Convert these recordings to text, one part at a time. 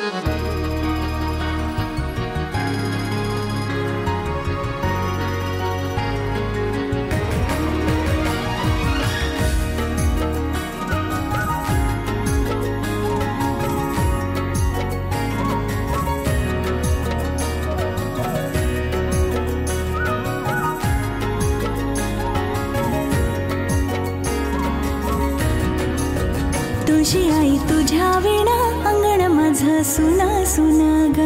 तुझी आई तुझ्या अंगण माझ सुना सुना ग.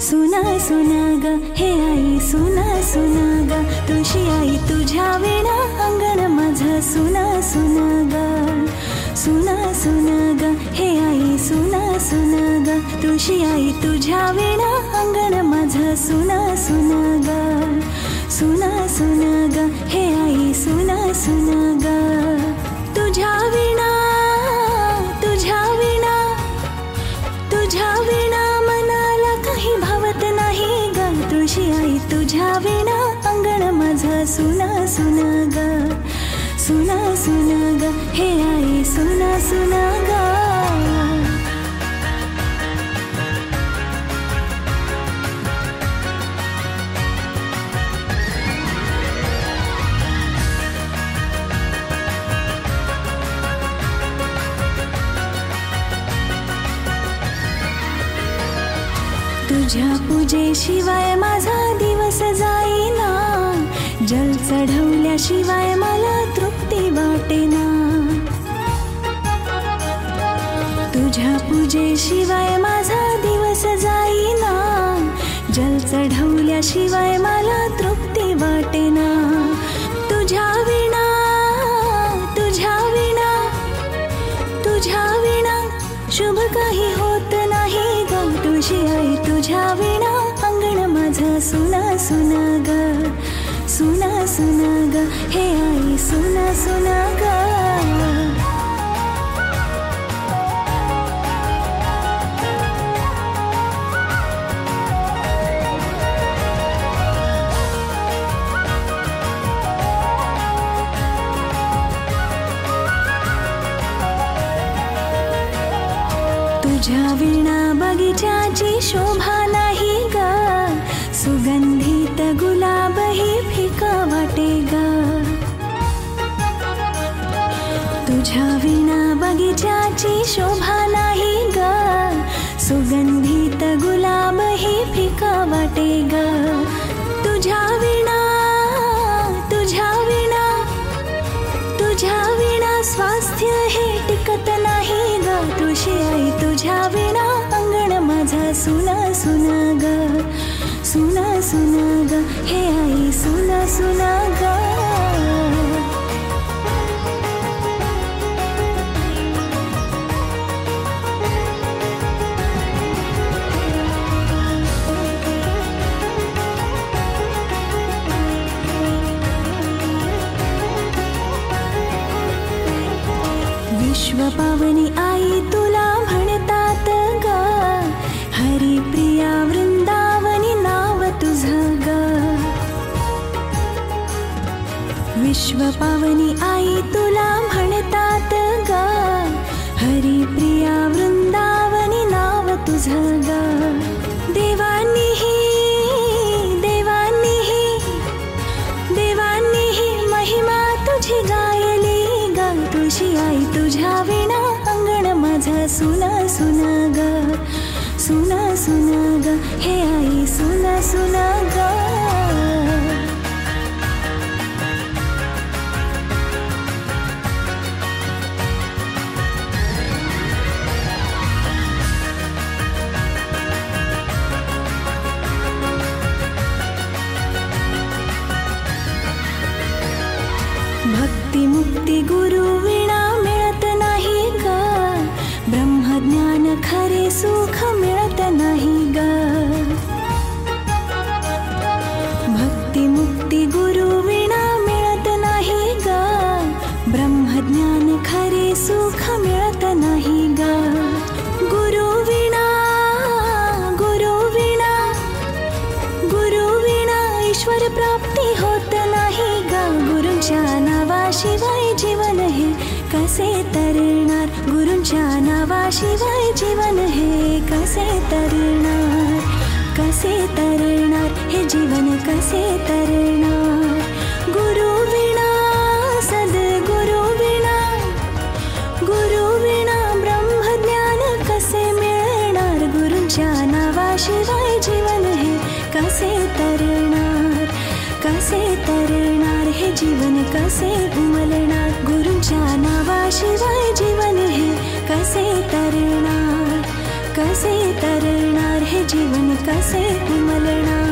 सुना सुना ग. हे आई, सुना सुना ग. तुझी आई तुझ्या विणा अंगण माझ सुना सुना ग. सुना सुना ग. हे आई, सुना सुना ग. तुझी आई तुझ्या विणा अंगण माझ सुना सुना ग. सुना सुना ग. हे आई सुना सुना ग, सुना सुना ग, हे आई, सुना सुना ग। तुझ्या पूजेशिवाय माझा दिवस जाईना. जल चढवल्याशिवाय मला तृप्ती वाटेना. तुझ्या पूजेशिवाय माझा दिवस जाईना. जल चढवल्याशिवाय मला तृप्ती वाटेना. तुझ्या विणा तुझ्या विणा तुझ्या विणा. शुभ काही होत नाही ग तुझी आई तुझ्या विणा. अंगण माझं सुना सुना ग. सुना सुना ग। हे आई सुना सुना ग। तुझ्या विणा बगीचाची टिकत नाही ग. तुझी आई तुझ्या विना अंगण माझा सुना सुना ग. सुना सुना ग. हे आई, सुना सुना ग. विश्व पावनी आई तुला म्हणतात ग. हरिप्रिया वृंदावनी नाव तुझं ग. विश्व पावनी आई तुला म्हणतात ग. हरिप्रिया वृंदावनी नाव तुझं ग. सुना सुना ग सुना सुना ग हे आई सुना सुना ग। भक्ती मुक्ती गुरु सुख मिळत नाही ग। भक्ती मुक्ती गुरु विणा नाही ग। ब्रह्मज्ञान खरे सुख नाही गुरु विणा गुरु विणा, गुरु ईश्वर प्राप्ती होत नाही नावाशिवाय जीवन हे, कसे तरणार गुरुच्या नावाशिवाय जीवन हे, कसे तरणार कसे तरणार, हे जीवन कसे तरणार। गुरु विना सद्गुरु विना गुरु विना ब्रह्मज्ञान कसे मिळणार? गुरूंच्या नावाशिवाय जीवन हे, कसे तरणार कसे तरणार, हे जीवन कसे उमलणार? गुरूंच्या नावाशिवाय जीवन तरणार का से जीवन उमलणार